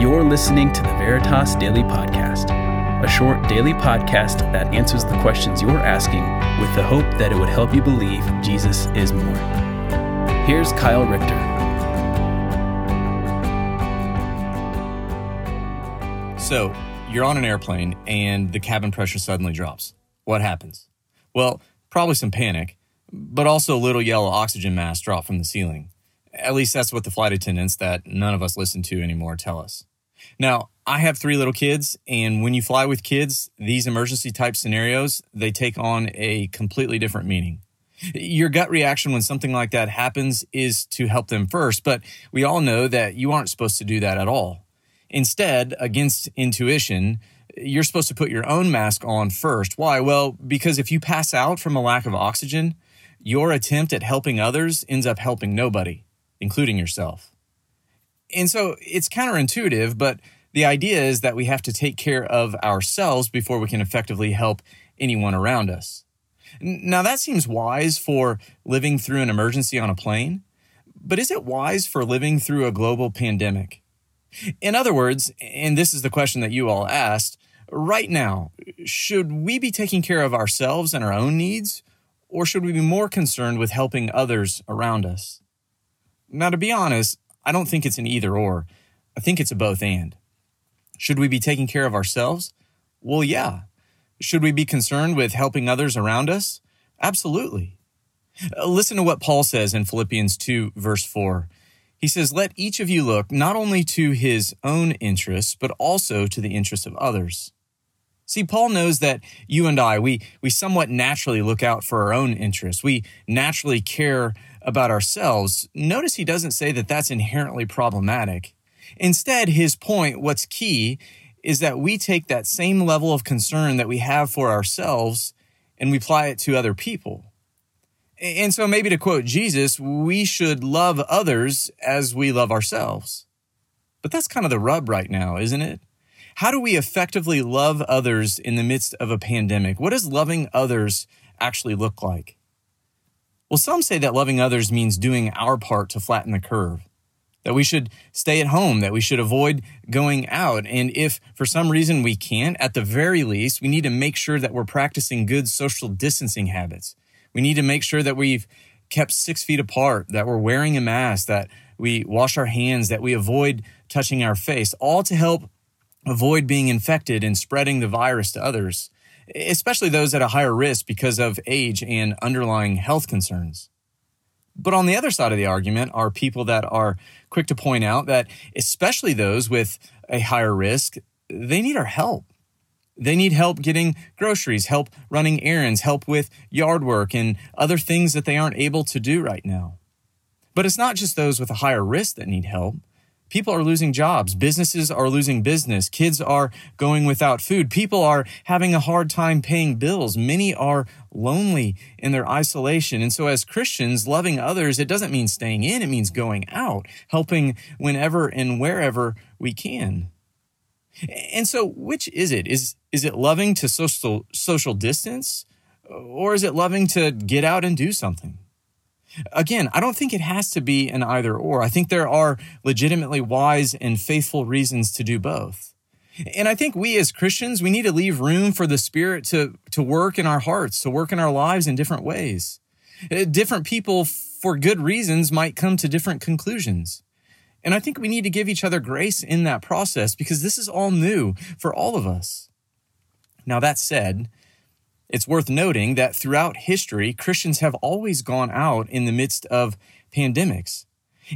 You're listening to the Veritas Daily Podcast, a short daily podcast that answers the questions you're asking with the hope that it would help you believe Jesus is more. Here's Kyle Richter. So, you're on an airplane and the cabin pressure suddenly drops. What happens? Well, probably some panic, but also a little yellow oxygen mask drop from the ceiling. At least that's what the flight attendants that none of us listen to anymore tell us. Now, I have three little kids, and when you fly with kids, these emergency type scenarios, they take on a completely different meaning. Your gut reaction when something like that happens is to help them first, but we all know that you aren't supposed to do that at all. Instead, against intuition, you're supposed to put your own mask on first. Why? Well, because if you pass out from a lack of oxygen, your attempt at helping others ends up helping nobody, including yourself. And so it's counterintuitive, but the idea is that we have to take care of ourselves before we can effectively help anyone around us. Now, that seems wise for living through an emergency on a plane, but is it wise for living through a global pandemic? In other words, and this is the question that you all asked, right now, should we be taking care of ourselves and our own needs, or should we be more concerned with helping others around us? Now, to be honest, I don't think it's an either or. I think it's a both and. Should we be taking care of ourselves? Well, yeah. Should we be concerned with helping others around us? Absolutely. Uh, listen to what Paul says in Philippians 2, verse 4. He says, Let each of you look not only to his own interests, but also to the interests of others. See, Paul knows that you and I, we, we somewhat naturally look out for our own interests. We naturally care about ourselves. Notice he doesn't say that that's inherently problematic. Instead, his point, what's key, is that we take that same level of concern that we have for ourselves and we apply it to other people. And so, maybe to quote Jesus, we should love others as we love ourselves. But that's kind of the rub right now, isn't it? How do we effectively love others in the midst of a pandemic? What does loving others actually look like? Well, some say that loving others means doing our part to flatten the curve, that we should stay at home, that we should avoid going out. And if for some reason we can't, at the very least, we need to make sure that we're practicing good social distancing habits. We need to make sure that we've kept six feet apart, that we're wearing a mask, that we wash our hands, that we avoid touching our face, all to help avoid being infected and spreading the virus to others, especially those at a higher risk because of age and underlying health concerns. But on the other side of the argument are people that are quick to point out that, especially those with a higher risk, they need our help. They need help getting groceries, help running errands, help with yard work, and other things that they aren't able to do right now. But it's not just those with a higher risk that need help. People are losing jobs. Businesses are losing business. Kids are going without food. People are having a hard time paying bills. Many are lonely in their isolation. And so, as Christians, loving others, it doesn't mean staying in, it means going out, helping whenever and wherever we can. And so, which is it? Is, is it loving to social, social distance, or is it loving to get out and do something? Again, I don't think it has to be an either or. I think there are legitimately wise and faithful reasons to do both. And I think we as Christians, we need to leave room for the Spirit to, to work in our hearts, to work in our lives in different ways. Uh, different people, for good reasons, might come to different conclusions. And I think we need to give each other grace in that process because this is all new for all of us. Now, that said, it's worth noting that throughout history, Christians have always gone out in the midst of pandemics.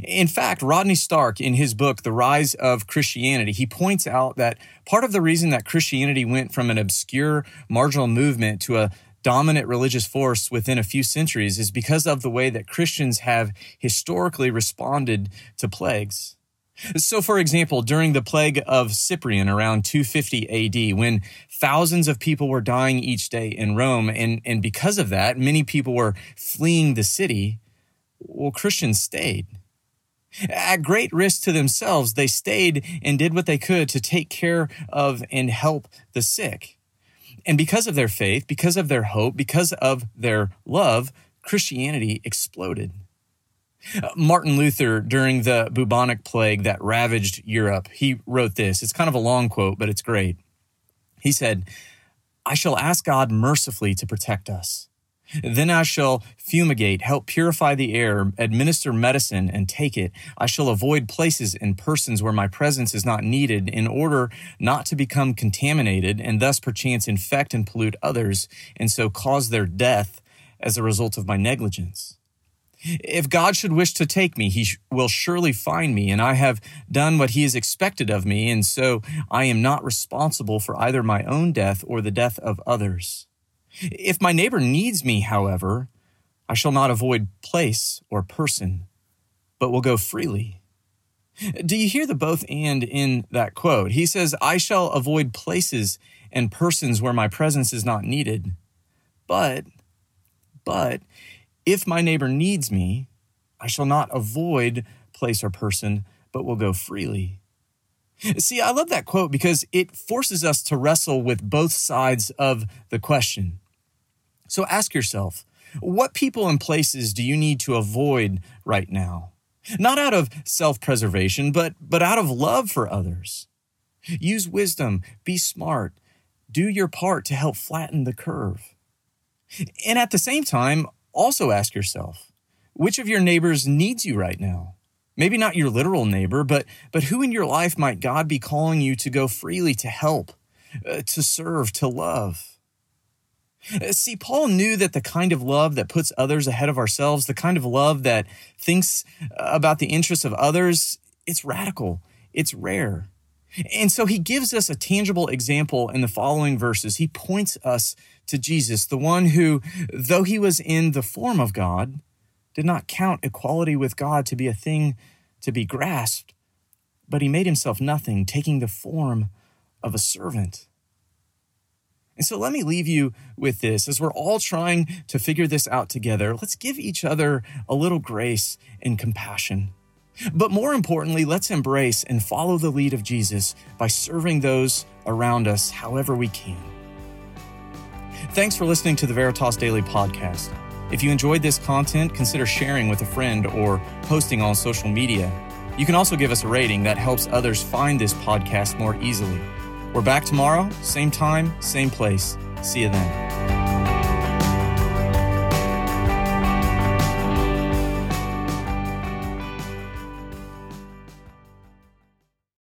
In fact, Rodney Stark, in his book, The Rise of Christianity, he points out that part of the reason that Christianity went from an obscure marginal movement to a dominant religious force within a few centuries is because of the way that Christians have historically responded to plagues. So, for example, during the plague of Cyprian around 250 AD, when thousands of people were dying each day in Rome, and, and because of that, many people were fleeing the city, well, Christians stayed. At great risk to themselves, they stayed and did what they could to take care of and help the sick. And because of their faith, because of their hope, because of their love, Christianity exploded. Uh, Martin Luther, during the bubonic plague that ravaged Europe, he wrote this. It's kind of a long quote, but it's great. He said, I shall ask God mercifully to protect us. Then I shall fumigate, help purify the air, administer medicine, and take it. I shall avoid places and persons where my presence is not needed in order not to become contaminated and thus perchance infect and pollute others and so cause their death as a result of my negligence. If God should wish to take me, he will surely find me, and I have done what he has expected of me, and so I am not responsible for either my own death or the death of others. If my neighbor needs me, however, I shall not avoid place or person, but will go freely. Do you hear the both and in that quote? He says, I shall avoid places and persons where my presence is not needed. But, but, if my neighbor needs me, I shall not avoid place or person, but will go freely. See, I love that quote because it forces us to wrestle with both sides of the question. So ask yourself, what people and places do you need to avoid right now? Not out of self preservation, but, but out of love for others. Use wisdom, be smart, do your part to help flatten the curve. And at the same time, also ask yourself, which of your neighbors needs you right now? Maybe not your literal neighbor, but, but who in your life might God be calling you to go freely to help, uh, to serve, to love? Uh, see, Paul knew that the kind of love that puts others ahead of ourselves, the kind of love that thinks about the interests of others, it's radical, it's rare. And so he gives us a tangible example in the following verses. He points us to Jesus, the one who, though he was in the form of God, did not count equality with God to be a thing to be grasped, but he made himself nothing, taking the form of a servant and so let me leave you with this as we're all trying to figure this out together. Let's give each other a little grace and compassion. But more importantly, let's embrace and follow the lead of Jesus by serving those around us however we can. Thanks for listening to the Veritas Daily Podcast. If you enjoyed this content, consider sharing with a friend or posting on social media. You can also give us a rating that helps others find this podcast more easily. We're back tomorrow, same time, same place. See you then.